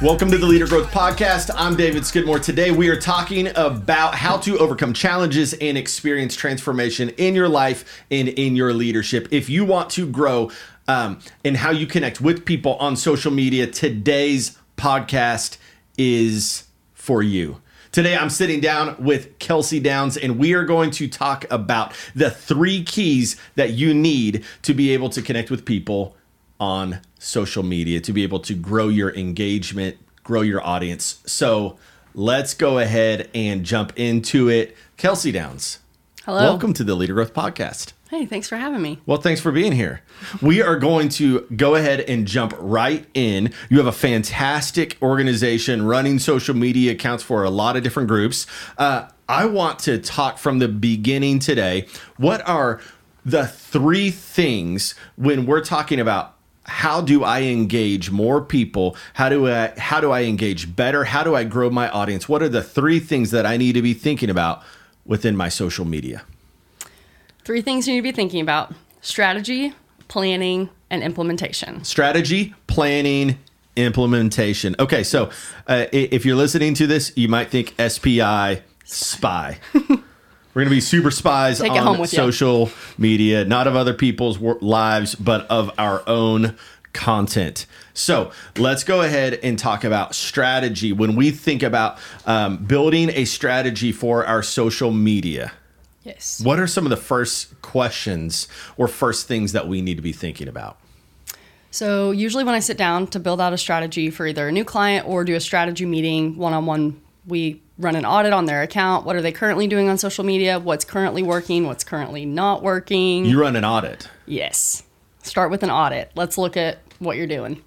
Welcome to the Leader Growth Podcast. I'm David Skidmore. Today we are talking about how to overcome challenges and experience transformation in your life and in your leadership. If you want to grow um, and how you connect with people on social media, today's podcast is for you. Today, I'm sitting down with Kelsie Downs, and we are going to talk about the three keys that you need to be able to connect with people on social media to be able to grow your engagement, grow your audience. So let's go ahead and jump into it. Kelsie Downs. Hello. Welcome to the Leader Growth Podcast. Hey, thanks for having me. Well, thanks for being here. We are going to go ahead and jump right in. You have a fantastic organization running social media accounts for a lot of different groups. Uh, I want to talk from the beginning today. What are the three things when we're talking about how do I engage more people? How do I how do I engage better? How do I grow my audience? What are the three things that I need to be thinking about within my social media? Three things you need to be thinking about strategy, planning, and implementation. Strategy, planning, implementation. Okay, so uh, if you're listening to this, you might think SPI, spy. We're going to be super spies Take on with you. social media, not of other people's lives, but of our own content. So let's go ahead and talk about strategy. When we think about um, building a strategy for our social media, Yes. what are some of the first questions or first things that we need to be thinking about? So, usually when I sit down to build out a strategy for either a new client or do a strategy meeting one on one, we run an audit on their account. What are they currently doing on social media? What's currently working? What's currently not working? You run an audit. yes. Start with an audit. Let's look at what you're doing.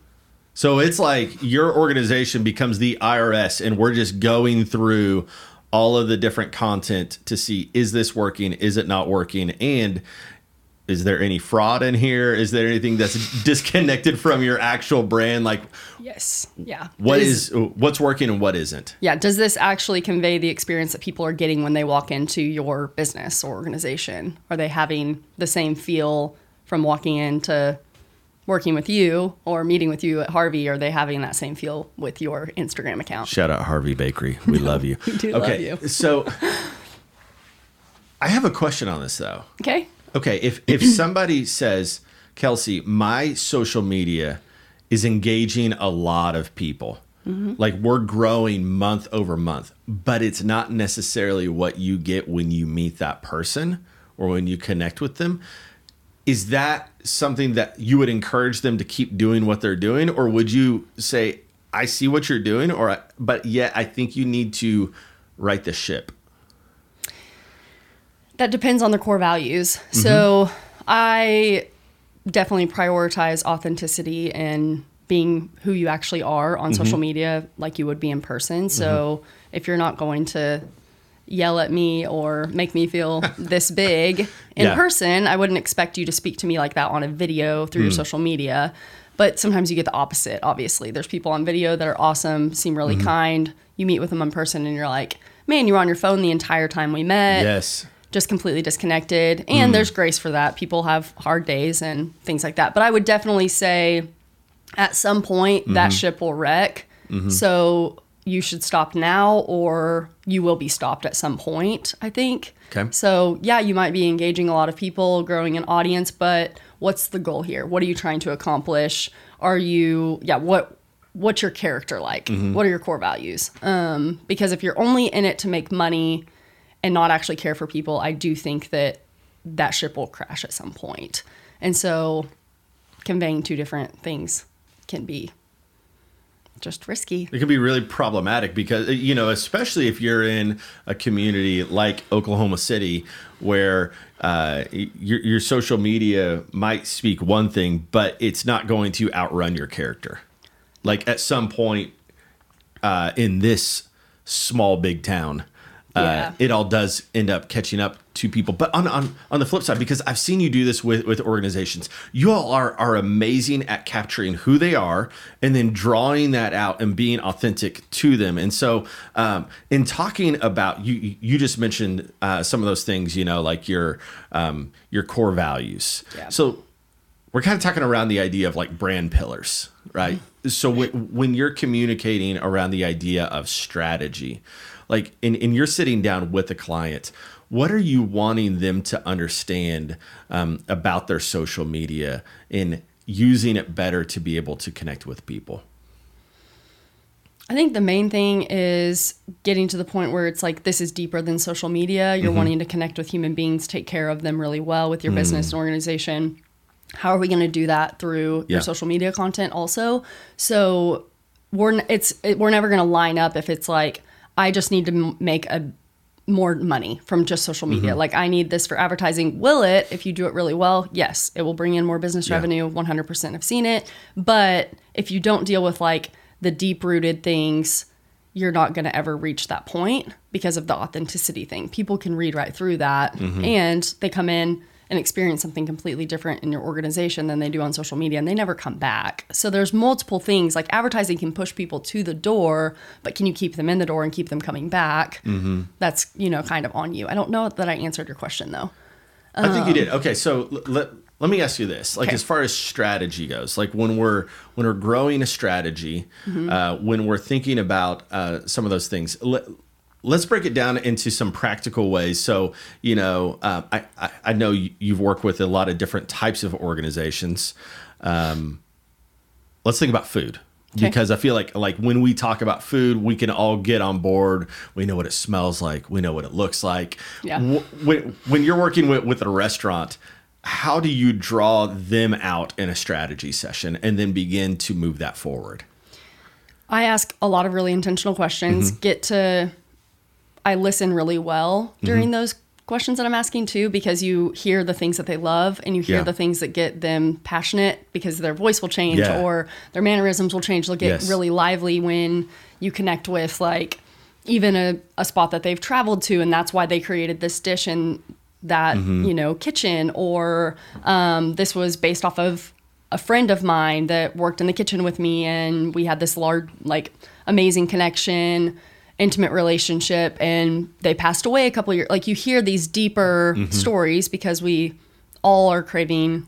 So it's like your organization becomes the IRS, and we're just going through all of the different content to see is this working, is it not working, and is there any fraud in here? Is there anything that's disconnected from your actual brand? Like, Yes. Yeah. What is what's working and what isn't? Yeah, does this actually convey the experience that people are getting when they walk into your business or organization? Are they having the same feel from walking into working with you or meeting with you at Harvey? Are they having that same feel with your Instagram account? Shout out Harvey Bakery. We love you. We do love okay, you. so I have a question on this though. Okay. Okay, if if somebody says, Kelsie, my social media is engaging a lot of people. Mm-hmm. Like we're growing month over month, but it's not necessarily what you get when you meet that person or when you connect with them. Is that something that you would encourage them to keep doing what they're doing or would you say I see what you're doing or but yet I think you need to right the ship? That depends on their core values. So I definitely prioritize authenticity and being who you actually are on social mm-hmm. media like you would be in person. So mm-hmm. if you're not going to yell at me or make me feel this big in Yeah. person, I wouldn't expect you to speak to me like that on a video through your mm. social media. But sometimes you get the opposite, obviously. There's people on video that are awesome, seem really mm-hmm. kind. You meet with them in person and you're like, man, you were on your phone the entire time we met Yes. Just completely disconnected. And mm. there's grace for that. People have hard days and things like that. But I would definitely say at some point that mm-hmm. ship will wreck. Mm-hmm. So you should stop now or you will be stopped at some point, I think. Okay. So, yeah, you might be engaging a lot of people, growing an audience, but what's the goal here? What are you trying to accomplish? Are you, yeah, what what's your character like? Mm-hmm. What are your core values? Um, because if you're only in it to make money and not actually care for people, I do think that that ship will crash at some point. And so conveying two different things can be just risky. It can be really problematic because you know, especially if you're in a community like Oklahoma City, where uh, your your social media might speak one thing, but it's not going to outrun your character. Like at some point uh, in this small big town, uh, Yeah. it all does end up catching up to people. But on, on on the flip side, because I've seen you do this with with organizations, you all are are amazing at capturing who they are and then drawing that out and being authentic to them. And so, um, in talking about you, you just mentioned uh, some of those things, you know, like your um, your core values. Yeah. So we're kind of talking around the idea of like brand pillars, right? so when, when you're communicating around the idea of strategy, like in, in you're sitting down with a client, what are you wanting them to understand um, about their social media and using it better to be able to connect with people? I think the main thing is getting to the point where it's like this is deeper than social media. You're mm-hmm. wanting to connect with human beings, take care of them really well with your mm. business and organization. How are we going to do that through yeah. your social media content also? So we're it's it, we're never going to line up if it's like I just need to m- make a more money from just social media. Mm-hmm. Like I need this for advertising. Will it if you do it really well? Yes, it will bring in more business yeah. revenue. 100% I've seen it. But if you don't deal with like the deep rooted things, you're not going to ever reach that point because of the authenticity thing. People can read right through that mm-hmm. and they come in and experience something completely different in your organization than they do on social media and they never come back. So there's multiple things like advertising can push people to the door, but can you keep them in the door and keep them coming back? Mm-hmm. That's, you know, kind of on you. I don't know that I answered your question though. I think you did. Okay, so let, let me ask you this like okay. as far as strategy goes like when we're when we're growing a strategy mm-hmm. uh, when we're thinking about uh, some of those things us break it down into some practical ways so you know uh, I, I, I know you've worked with a lot of different types of organizations um, let's think about food Okay. because I feel like like when we talk about food, we can all get on board. We know what it smells like. We know what it looks like. Yeah. When, when you're working with, with a restaurant, how do you draw them out in a strategy session and then begin to move that forward? I ask a lot of really intentional questions, mm-hmm. get to, I listen really well during mm-hmm. those questions that I'm asking too, because you hear the things that they love and you hear yeah. the things that get them passionate because their voice will change yeah. or their mannerisms will change. They'll get yes. really lively when you connect with like even a, a spot that they've traveled to and that's why they created this dish in that mm-hmm. you know kitchen or um, this was based off of a friend of mine that worked in the kitchen with me and we had this large like amazing connection intimate relationship and they passed away a couple years like you hear these deeper mm-hmm. stories because we all are craving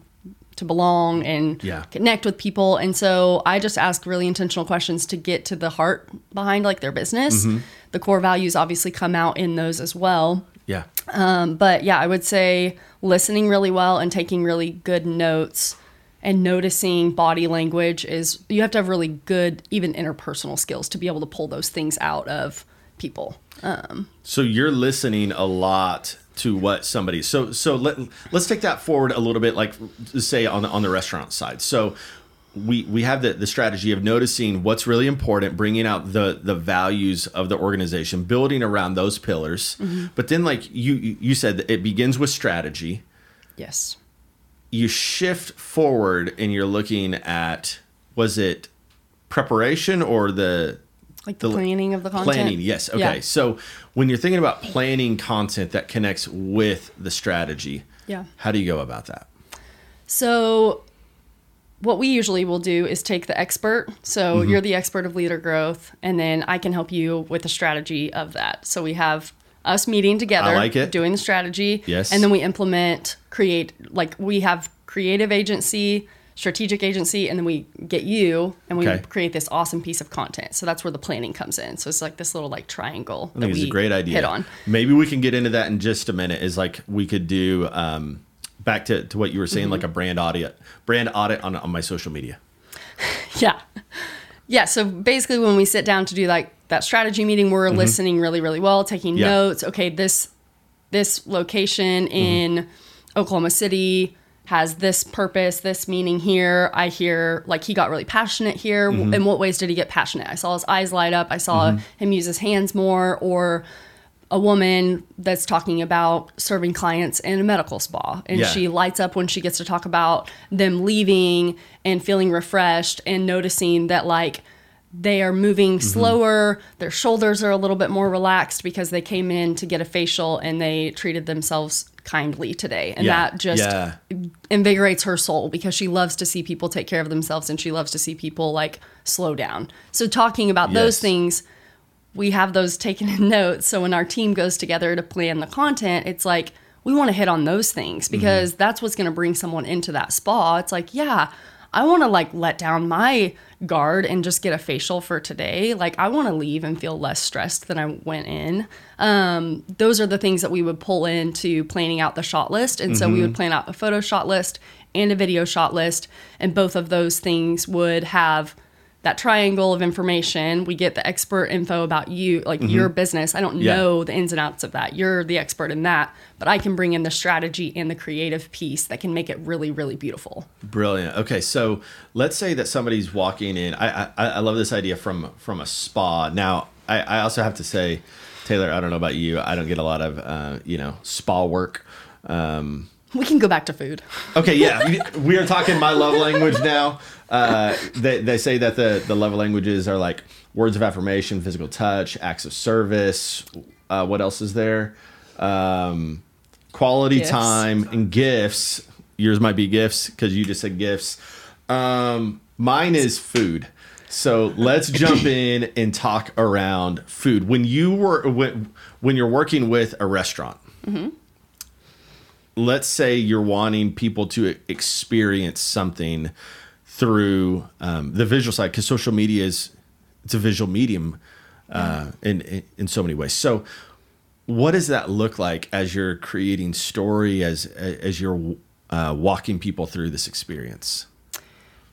to belong and yeah. connect with people and so i just ask really intentional questions to get to the heart behind like their business mm-hmm. the core values obviously come out in those as well yeah. Um, but yeah, I would say listening really well and taking really good notes and noticing body language is you have to have really good even interpersonal skills to be able to pull those things out of people. Um, so you're listening a lot to what somebody so so let let's take that forward a little bit like say on the on the restaurant side so we we have the, the strategy of noticing what's really important bringing out the the values of the organization building around those pillars mm-hmm. but then like you you said it begins with strategy yes you shift forward and you're looking at was it preparation or the like the, the planning of the content planning yes okay yeah. so when you're thinking about planning content that connects with the strategy yeah how do you go about that so what we usually will do is take the expert. So mm-hmm. you're the expert of leader growth, and then I can help you with the strategy of that. So we have us meeting together, like it. doing the strategy. Yes. And then we implement, create, like we have creative agency, strategic agency, and then we get you and we okay. create this awesome piece of content. So that's where the planning comes in. So it's like this little like triangle. I think it's a great idea. Hit on. Maybe we can get into that in just a minute. Is like we could do. Um, back to, to what you were saying, mm-hmm. like a brand audit, brand audit on, on my social media. yeah. Yeah. So basically when we sit down to do like that strategy meeting, we're mm-hmm. listening really, really well, taking yeah. notes. Okay. This, this location mm-hmm. in mm-hmm. Oklahoma City has this purpose, this meaning here. I hear like he got really passionate here. Mm-hmm. In what ways did he get passionate? I saw his eyes light up. I saw mm-hmm. him use his hands more or a woman that's talking about serving clients in a medical spa and yeah. she lights up when she gets to talk about them leaving and feeling refreshed and noticing that like they are moving mm-hmm. slower their shoulders are a little bit more relaxed because they came in to get a facial and they treated themselves kindly today and yeah. that just yeah. invigorates her soul because she loves to see people take care of themselves and she loves to see people like slow down so talking about yes. those things we have those taken in notes. So when our team goes together to plan the content, it's like we want to hit on those things because mm-hmm. that's what's going to bring someone into that spa. It's like, yeah, I want to like let down my guard and just get a facial for today. Like I want to leave and feel less stressed than I went in. Um, those are the things that we would pull into planning out the shot list. And so we would plan out a photo shot list and a video shot list. And both of those things would have that triangle of information. We get the expert info about you, like your business. I don't Yeah. know the ins and outs of that. You're the expert in that, but I can bring in the strategy and the creative piece that can make it really, really beautiful. Brilliant. Okay, so let's say that somebody's walking in. I I, I love this idea from from a spa. Now, I, I also have to say, Taylor, I don't know about you. I don't get a lot of uh, you know spa work. Um, We can go back to food. okay, yeah, we are talking my love language now. Uh, they they say that the the love languages are like words of affirmation, physical touch, acts of service. Uh, what else is there? Um, quality Gifts. time and gifts. Yours might be gifts because you just said gifts. Um, mine is food. So let's jump in and talk around food. When you were when, when you're working with a restaurant, let's say you're wanting people to experience something through um, the visual side, because social media is it's a visual medium uh, in, in in so many ways. So what does that look like as you're creating story as as you're uh, walking people through this experience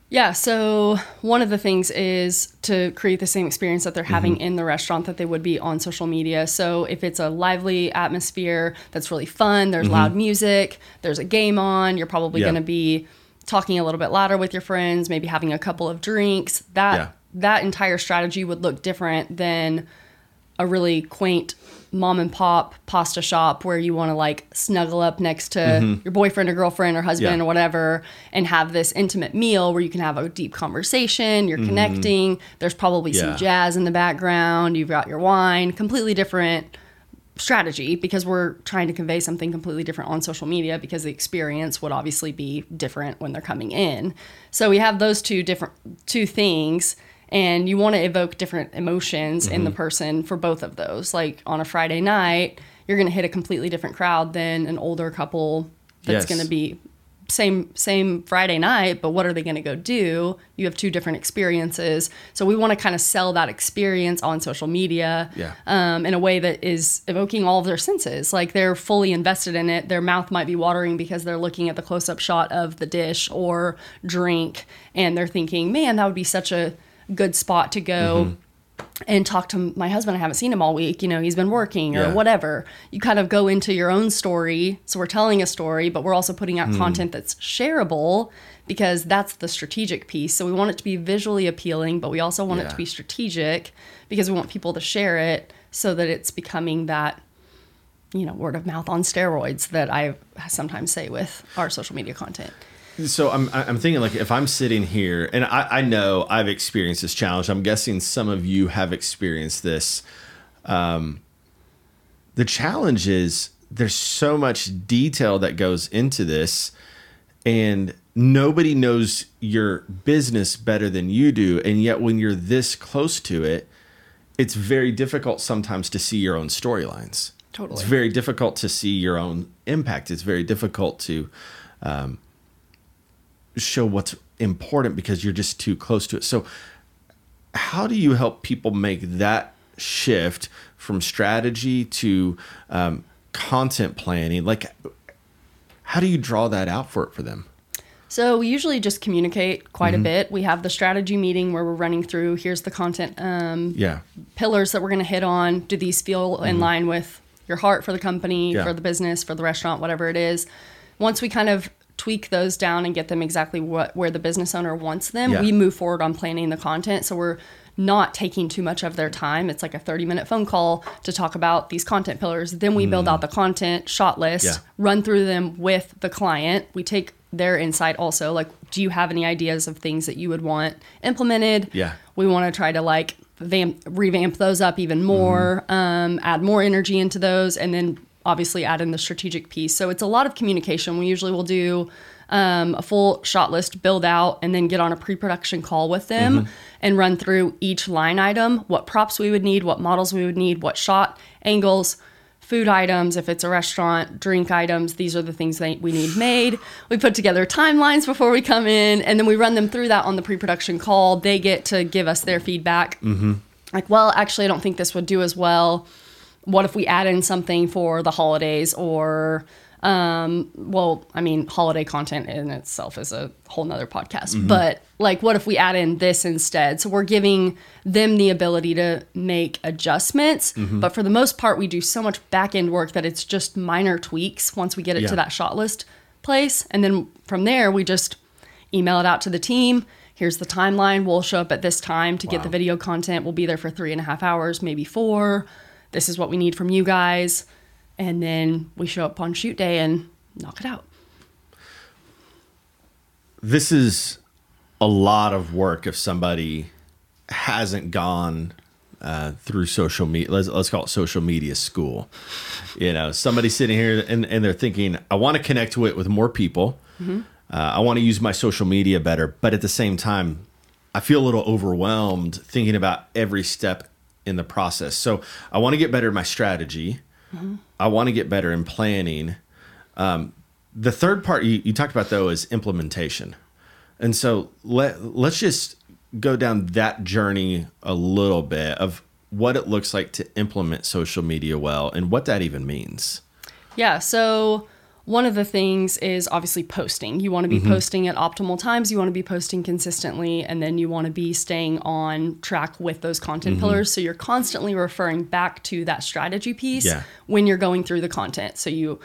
Yeah, so one of the things is to create the same experience that they're having in the restaurant that they would be on social media. So if it's a lively atmosphere that's really fun, there's loud music, there's a game on, you're probably Yeah. going to be talking a little bit louder with your friends, maybe having a couple of drinks. That Yeah. that entire strategy would look different than a really quaint mom and pop pasta shop where you want to like snuggle up next to mm-hmm. your boyfriend or girlfriend or husband Yeah. or whatever and have this intimate meal where you can have a deep conversation, you're mm-hmm. connecting, there's probably Yeah. some jazz in the background, you've got your wine, completely different strategy because we're trying to convey something completely different on social media because the experience would obviously be different when they're coming in. So we have those two different two things and you want to evoke different emotions in Mm-hmm. the person for both of those. Like on a Friday night, you're going to hit a completely different crowd than an older couple that's Yes. going to be same same Friday night, but what are they going to go do? You have two different experiences. So we want to kind of sell that experience on social media Yeah. um, in a way that is evoking all of their senses. Like they're fully invested in it. Their mouth might be watering because they're looking at the close up shot of the dish or drink and they're thinking, man, that would be such a good spot to go. Mm-hmm. And talk to my husband. I haven't seen him all week. You know, he's been working or Yeah. whatever. You kind of go into your own story. So we're telling a story, but we're also putting out Hmm. content that's shareable because that's the strategic piece. So we want it to be visually appealing, but we also want it to be strategic because we want people to share it so that it's becoming that you know word of mouth on steroids that I sometimes say with our social media content. So I'm I'm thinking like if I'm sitting here and I, I know I've experienced this challenge. I'm guessing some of you have experienced this. Um, the challenge is there's so much detail that goes into this, and nobody knows your business better than you do. And yet, when you're this close to it, it's very difficult sometimes to see your own storylines. Totally. It's very difficult to see your own impact. It's very difficult to um, show what's important because you're just too close to it. So, how do you help people make that shift from strategy to um, content planning? Like, how do you draw that out for it for them? So we usually just communicate quite Mm-hmm. a bit. We have the strategy meeting where we're running through here's the content um, Yeah. pillars that we're going to hit on. Do these feel in line with your heart for the company, Mm-hmm. Yeah. for the business, for the restaurant, whatever it is? Once we kind of tweak those down and get them exactly what where the business owner wants them, Yeah. we move forward on planning the content. So we're not taking too much of their time. It's like a 30 minute phone call to talk about these content pillars. Then we build out the content shot list, Mm. Yeah. run through them with the client. We take their insight also. Like, do you have any ideas of things that you would want implemented? Yeah. We want to try to like vamp, revamp those up even more, um, add more energy into those, and then obviously add in the strategic piece. So it's a lot of communication. We usually will do um, a full shot list build out and then get on a pre-production call with them and run through each line item what props we would need what models we would need what shot angles food items, if it's a restaurant, drink items, these are the things that we need made. We put together timelines before we come in, and then we run them through that on the pre production call. They get to give us their feedback. Mm-hmm. Like, well, actually, I don't think this would do as well. What if we add in something for the holidays or um, well, I mean, holiday content in itself is a whole nother podcast, mm-hmm. but like, what if we add in this instead? So we're giving them the ability to make adjustments, mm-hmm. but for the most part, we do so much back end work that it's just minor tweaks once we get it yeah. to that shot list place. And then from there, we just email it out to the team. Here's the timeline. We'll show up at this time to wow. get the video content. We'll be there for three and a half hours, maybe four. This is what we need from you guys and then we show up on shoot day and knock it out. This is a lot of work if somebody hasn't gone uh, through social media. Let's, let's call it social media school. You know, somebody sitting here and, and they're thinking, I want to connect with, with more people. Mm-hmm. Uh, I want to use my social media better. But at the same time, I feel a little overwhelmed thinking about every step in the process. So I want to get better at my strategy. Mm-hmm. I want to get better in planning. Um, the third part you, you talked about though is implementation, and so let let's just go down that journey a little bit of what it looks like to implement social media well and what that even means. Yeah. So one of the things is obviously posting. You want to be mm-hmm. posting at optimal times, you want to be posting consistently, and then you want to be staying on track with those content mm-hmm. pillars. So you're constantly referring back to that strategy piece yeah. when you're going through the content. So you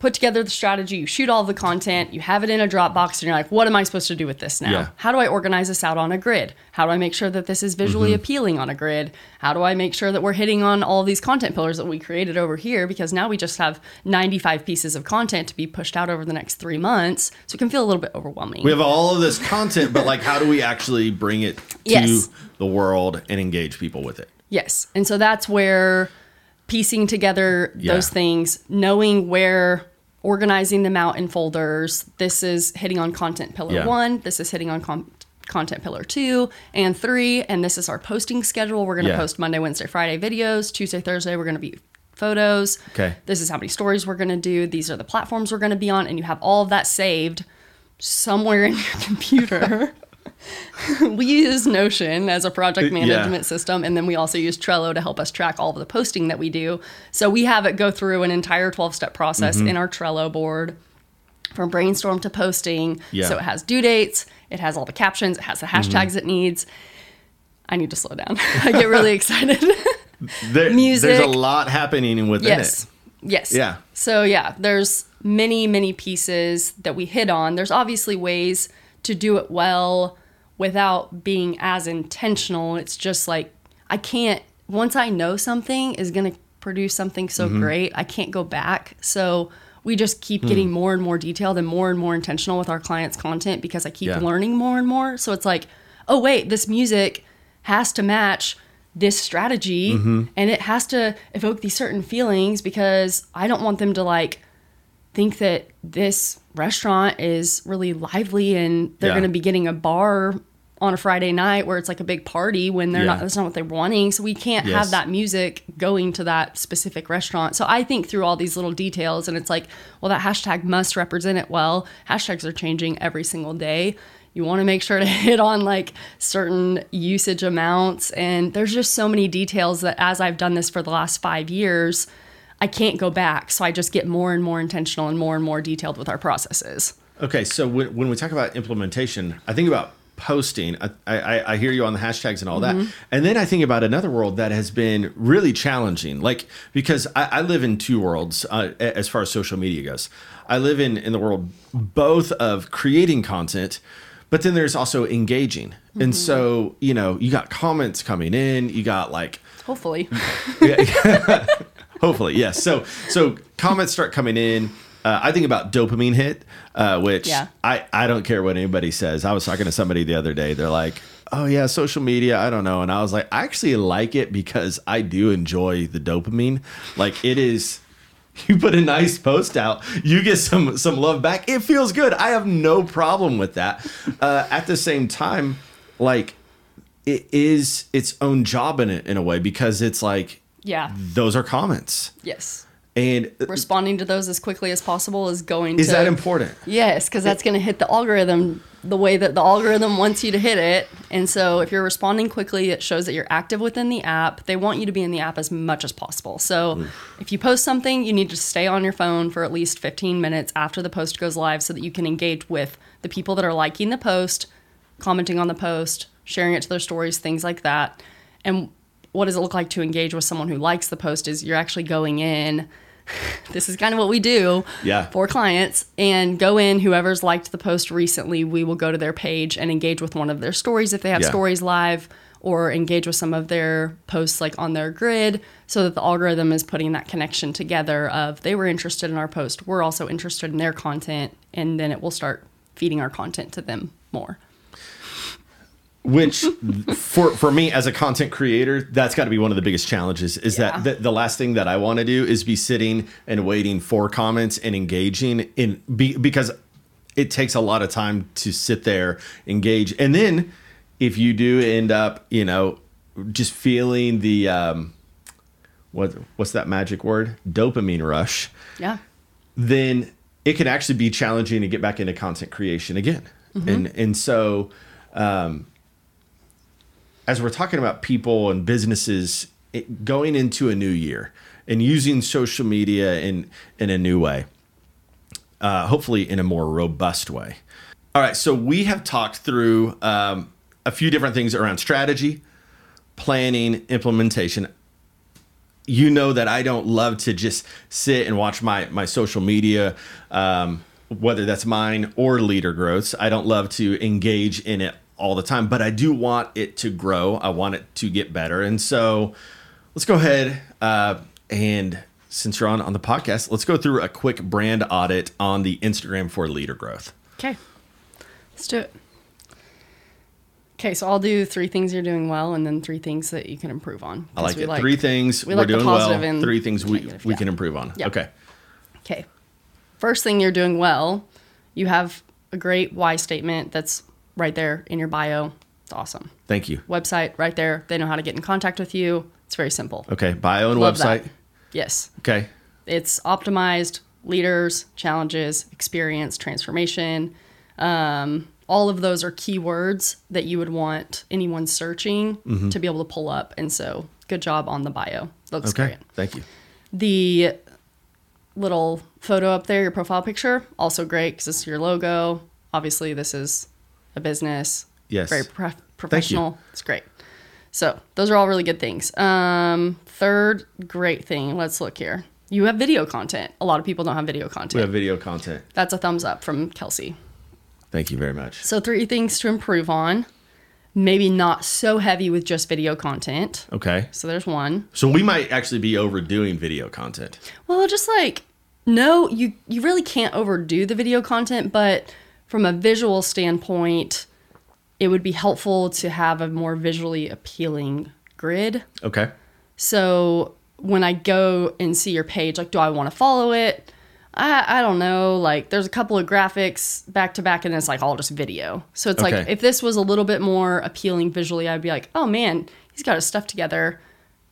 put together the strategy, you shoot all the content, you have it in a Dropbox, and you're like, what am I supposed to do with this now? Yeah. How do I organize this out on a grid? How do I make sure that this is visually mm-hmm. appealing on a grid? How do I make sure that we're hitting on all these content pillars that we created over here? Because now we just have 95 pieces of content to be pushed out over the next three months. So it can feel a little bit overwhelming. We have all of this content, but like, how do we actually bring it to yes. the world and engage people with it? Yes. And so that's where piecing together yeah. those things, knowing where organizing them out in folders. This is hitting on content pillar yeah. one. This is hitting on com- content pillar two and three. And this is our posting schedule. We're going to yeah. post Monday, Wednesday, Friday videos. Tuesday, Thursday, we're going to be photos. Okay. This is how many stories we're going to do. These are the platforms we're going to be on. And you have all of that saved somewhere in your computer. we use Notion as a project management yeah. system, and then we also use Trello to help us track all of the posting that we do. So we have it go through an entire 12 step process mm-hmm. in our Trello board from brainstorm to posting. Yeah. So it has due dates, it has all the captions, it has the hashtags mm-hmm. it needs. I need to slow down. I get really excited. there, Music. There's a lot happening within yes. it. Yes. Yeah. So yeah, there's many, many pieces that we hit on. There's obviously ways to do it well without being as intentional. It's just like I can't once I know something is going to produce something so mm-hmm. great, I can't go back. So we just keep mm. getting more and more detailed and more and more intentional with our clients' content because I keep yeah. learning more and more. So it's like, oh wait, this music has to match this strategy mm-hmm. and it has to evoke these certain feelings because I don't want them to like think that this restaurant is really lively and they're yeah. going to be getting a bar on a Friday night where it's like a big party when they're yeah. not that's not what they're wanting. So we can't yes. have that music going to that specific restaurant. So I think through all these little details and it's like, well that hashtag must represent it well. Hashtags are changing every single day. You want to make sure to hit on like certain usage amounts and there's just so many details that as I've done this for the last 5 years, I can't go back. So I just get more and more intentional and more and more detailed with our processes. Okay, so when, when we talk about implementation, I think about posting. I, I, I, hear you on the hashtags and all mm-hmm. that. And then I think about another world that has been really challenging. Like, because I, I live in two worlds uh, as far as social media goes. I live in, in the world both of creating content, but then there's also engaging. Mm-hmm. And so, you know, you got comments coming in, you got like. Hopefully. Hopefully, yes. So, so comments start coming in uh, I think about dopamine hit, uh, which yeah. I, I don't care what anybody says. I was talking to somebody the other day. They're like, oh, yeah, social media, I don't know. And I was like, I actually like it because I do enjoy the dopamine. Like, it is. You put a nice post out, you get some some love back. It feels good. I have no problem with that. Uh, at the same time, like it is its own job in it in a way because it's like Yeah. those are comments. Yes. And uh, Responding to those as quickly as possible is going is to that important? Yes, because that's going to hit the algorithm the way that the algorithm wants you to hit it. And so if you're responding quickly, it shows that you're active within the app. They want you to be in the app as much as possible. So if you post something, you need to stay on your phone for at least 15 minutes after the post goes live so that you can engage with the people that are liking the post, commenting on the post, sharing it to their stories, things like that. And what does it look like to engage with someone who likes the post is you're actually going in this is kind of what we do Yeah. for clients and go in whoever's liked the post recently we will go to their page and engage with one of their stories if they have Yeah. stories live or engage with some of their posts like on their grid so that the algorithm is putting that connection together of they were interested in our post we're also interested in their content and then it will start feeding our content to them more which for for me as a content creator that's got to be one of the biggest challenges is Yeah. that the, the last thing that i want to do is be sitting and waiting for comments and engaging in be, because it takes a lot of time to sit there engage. And then if you do end up you know just feeling the um what what's that magic word? Dopamine rush. Yeah. Then it can actually be challenging to get back into content creation again. And and so um, as we're talking about people and businesses it, going into a new year and using social media in in a new way, uh, hopefully in a more robust way. All right, so we have talked through um, a few different things around strategy, planning, implementation you know that I don't love to just sit and watch my my social media, um, whether that's mine or leader growths. I don't love to engage in it all the time, but I do want it to grow. I want it to get better, and so let's go ahead uh, and since you're on on the podcast, let's go through a quick brand audit on the Instagram for leader growth. Okay. Let's do it. Okay, so I'll do three things you're doing well and then three things that you can improve on. I like it. we three things we we're like doing well. Three things we negative, we yeah. can improve on. Yeah. Okay. Okay. First thing you're doing well, you have a great why statement that's right there in your bio. It's awesome. Thank you. Website right there. They know how to get in contact with you. It's very simple. Okay. Bio and Love website. that. Yes. Okay. It's optimized leaders, challenges, experience, transformation. Um, all of those are keywords that you would want anyone searching to be able to pull up. And so, good job on the bio. Looks Okay. great. Thank you. The little photo up there, your profile picture, also great because it's your logo. Obviously, this is a business. Yes. Very pro- professional. It's great. So those are all really good things. Um, third great thing. Let's look here. You have video content. A lot of people don't have video content. We have video content. That's a thumbs up from Kelsie. Thank you very much. So three things to improve on. Maybe not so heavy with just video content. Okay. So there's one. So we might actually be overdoing video content. Well, just like no, you you really can't overdo the video content, but from a visual standpoint, it would be helpful to have a more visually appealing grid. Okay. So when I go and see your page, like, do I want to follow it? I, I don't know. Like, there's a couple of graphics back to back, and it's like all just video. So it's like if this was a little bit more appealing visually, I'd be like, oh man, he's got his stuff together.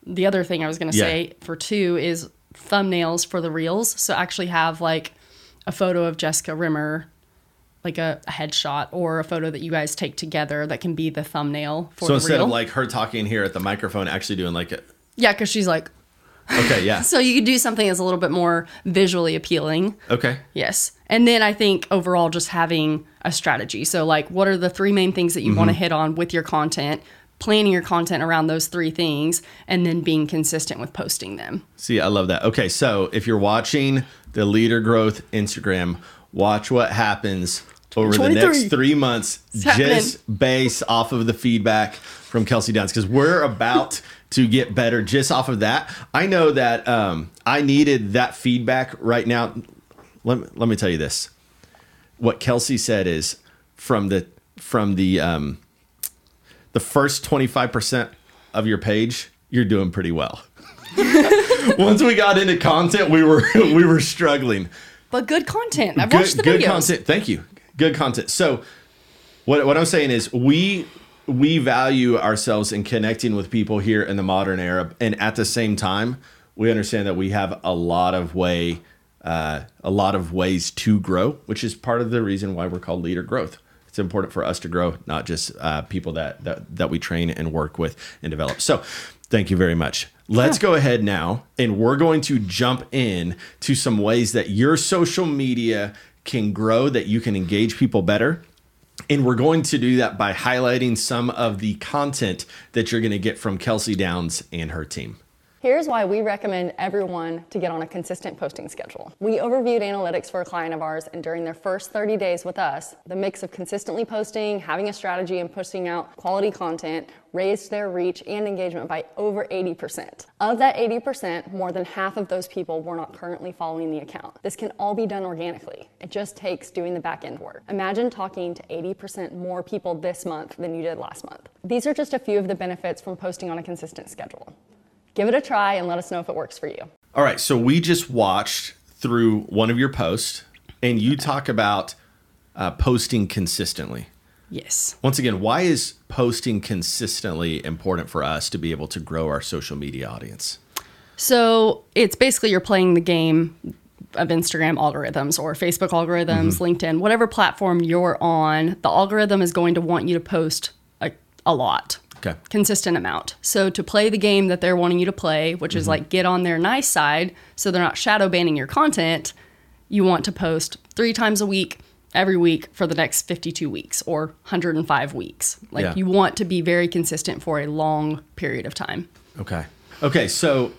The other thing I was gonna Yeah. say for two is thumbnails for the reels. So actually have like a photo of Jessica Rimmer, like a, a headshot, or a photo that you guys take together that can be the thumbnail for So instead reel. of like her talking here at the microphone, actually doing like a. yeah, because she's like, Okay. Yeah. so you could do something that's a little bit more visually appealing. Okay. Yes. And then I think overall just having a strategy. So like what are the three main things that you want to mm-hmm. hit on with your content, planning your content around those three things and then being consistent with posting them. See, I love that. Okay. So if you're watching the leader growth Instagram, watch what happens over the next three months happening. just based off of the feedback from Kelsie Downs because we're about to get better just off of that. I know that um, I needed that feedback right now. Let me, let me tell you this. What Kelsie said is from the from the um, the first 25% of your page, you're doing pretty well. Once we got into content, we were we were struggling But good content. I've watched the video. good videos. content. Thank you. Good content. So, what what I'm saying is, we we value ourselves in connecting with people here in the modern era, and at the same time, we understand that we have a lot of way, uh, a lot of ways to grow, which is part of the reason why we're called leader growth. It's important for us to grow, not just uh, people that, that that we train and work with and develop. So, thank you very much. Let's go ahead now, and we're going to jump in to some ways that your social media can grow, that you can engage people better. And we're going to do that by highlighting some of the content that you're going to get from Kelsie Downs and her team. Here's why we recommend everyone to get on a consistent posting schedule. We overviewed analytics for a client of ours, and during their first 30 days with us, the mix of consistently posting, having a strategy, and pushing out quality content raised their reach and engagement by over 80%. Of that 80%, more than half of those people were not currently following the account. This can all be done organically. It just takes doing the back end work. Imagine talking to 80% more people this month than you did last month. These are just a few of the benefits from posting on a consistent schedule. Give it a try and let us know if it works for you. All right, so we just watched through one of your posts, and you talk about uh, posting consistently. Yes. Once again, why is posting consistently important for us to be able to grow our social media audience? So it's basically you're playing the game of Instagram algorithms or Facebook algorithms, LinkedIn, whatever platform you're on, the algorithm is going to want you to post a, a lot. Okay. Consistent amount. So to play the game that they're wanting you to play, which is like get on their nice side so they're not shadow banning your content, you want to post three times a week, every week for the next 52 weeks or 105 weeks. Like Yeah. you want to be very consistent for a long period of time. Okay. Okay, so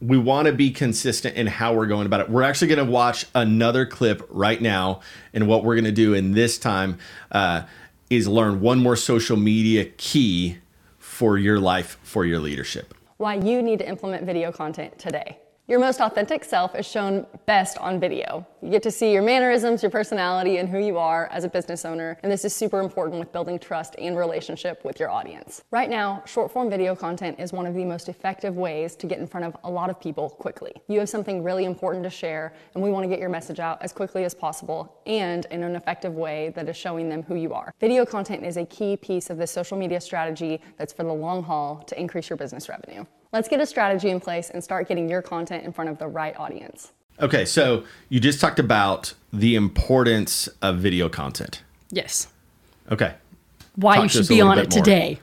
we want to be consistent in how we're going about it. We're actually going to watch another clip right now, and what we're going to do in this time uh, is learn one more social media key for your life, for your leadership. Why you need to implement video content today. Your most authentic self is shown best on video. You get to see your mannerisms, your personality, and who you are as a business owner, and this is super important with building trust and relationship with your audience. Right now, short form video content is one of the most effective ways to get in front of a lot of people quickly. You have something really important to share, and we want to get your message out as quickly as possible and in an effective way that is showing them who you are. Video content is a key piece of this social media strategy that's for the long haul to increase your business revenue. Let's get a strategy in place and start getting your content in front of the right audience. Okay, so you just talked about the importance of video content. Yes. Okay. Why Talk you should be on it today.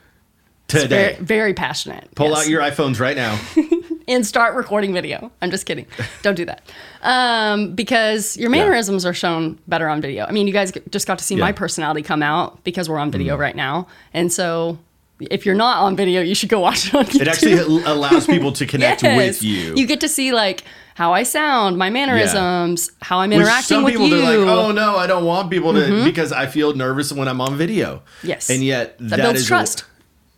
Today, Very, very passionate. pull Yes. out your iPhones right now. and start recording video. I'm just kidding. Don't do that. Um, because your mannerisms are shown better on video. I mean, you guys just got to see Yeah. my personality come out because we're on video right now. And so if you're not on video, you should go watch it on YouTube. It actually allows people to connect with you. You get to see like how I sound, my mannerisms, how I'm interacting some with people you. Mm-hmm. they're like, oh no, I don't want people to because I feel nervous when I'm on video. Yes. and yet that, builds is- trust.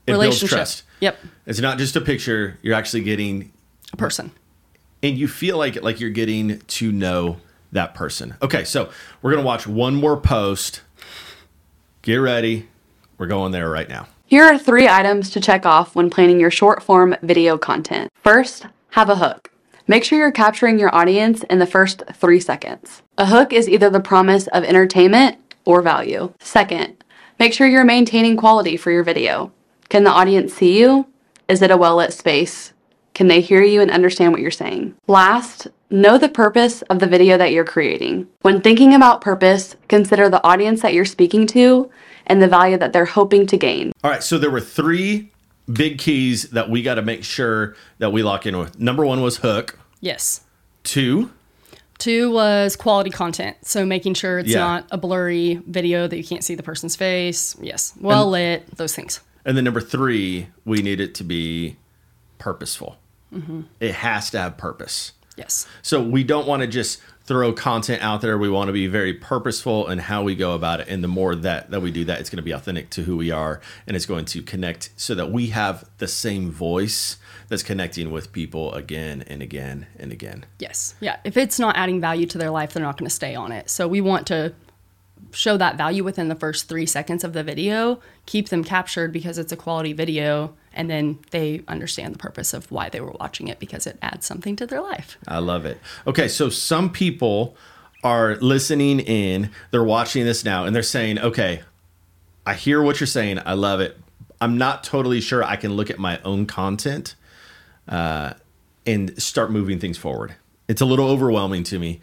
It builds trust. Yep. It's not just a picture. You're actually getting, A person. and you feel like like you're getting to know that person. Okay, so we're gonna watch one more post. Get ready. We're going there right now. Here are three items to check off when planning your short form video content. First, have a hook. Make sure you're capturing your audience in the first three seconds. A hook is either the promise of entertainment or value. Second, make sure you're maintaining quality for your video. Can the audience see you? Is it a well lit space? Can they hear you and understand what you're saying? Last, know the purpose of the video that you're creating. When thinking about purpose, consider the audience that you're speaking to and the value that they're hoping to gain. All right, so there were three big keys that we got to make sure that we lock in with. Number one was hook. Yes. Two, Two was quality content. So making sure it's Yeah. not a blurry video that you can't see the person's face. Yes. Well lit, those things. and then number three, we need it to be purposeful. Mm-hmm. It has to have purpose. Yes. So we don't want to just throw content out there. We want to be very purposeful in how we go about it. And the more that that we do that, it's going to be authentic to who we are, and it's going to connect so that we have the same voice that's connecting with people again and again and again. Yes. Yeah. If it's not adding value to their life, they're not going to stay on it. So we want to show that value within the first three seconds of the video, keep them captured because it's a quality video, and then they understand the purpose of why they were watching it because it adds something to their life. I love it. Okay, so some people are listening in, they're watching this now, and they're saying, okay, I hear what you're saying. I love it. I'm not totally sure I can look at my own content uh, and start moving things forward. It's a little overwhelming to me.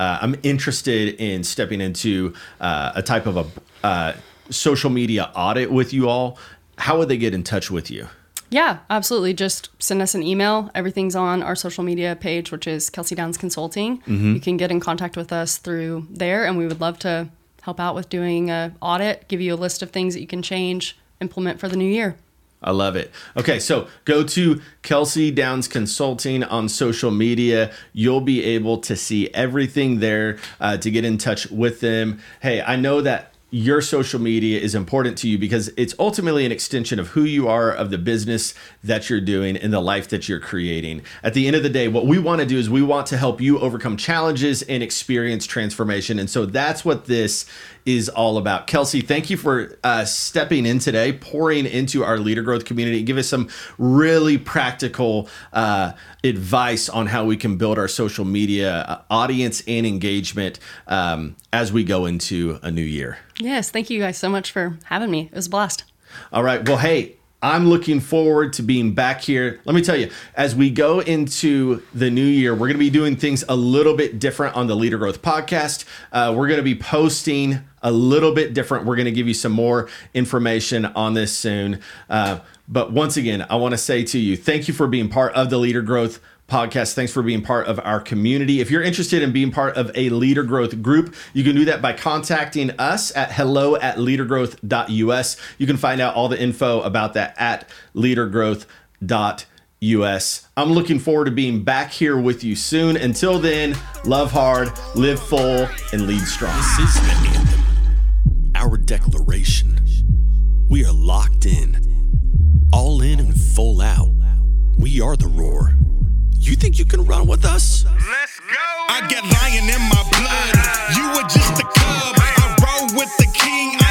Uh, I'm interested in stepping into uh, a type of a uh, social media audit with you all. How would they get in touch with you? Yeah, absolutely. Just send us an email. Everything's on our social media page, which is Kelsie Downs Consulting. Mm-hmm. You can get in contact with us through there, and we would love to help out with doing a audit, give you a list of things that you can change, implement for the new year. I love it. Okay, so go to Kelsie Downs Consulting on social media. You'll be able to see everything there uh, to get in touch with them. Hey, I know that your social media is important to you because it's ultimately an extension of who you are, of the business that you're doing, and the life that you're creating. At the end of the day, what we want to do is we want to help you overcome challenges and experience transformation. And so that's what this is all about. Kelsie, thank you for uh, stepping in today, pouring into our leader growth community, give us some really practical uh, advice on how we can build our social media uh, audience and engagement um, as we go into a new year. Yes, thank you guys so much for having me. It was a blast. All right. Well, hey, I'm looking forward to being back here. Let me tell you, as we go into the new year, we're going to be doing things a little bit different on the Leader Growth podcast. Uh, we're going to be posting a little bit different. We're going to give you some more information on this soon. Uh, but once again, I want to say to you, thank you for being part of the Leader Growth podcast. Thanks for being part of our community. If you're interested in being part of a leader growth group, you can do that by contacting us at hello at leadergrowth.us. You can find out all the info about that at leadergrowth.us. I'm looking forward to being back here with you soon. Until then, love hard, live full, and lead strong. Our declaration. We are locked in, all in and full out. We are the roar. You think you can run with us? Let's go. I get lion in my blood. You were just a cub. I roll with the king. I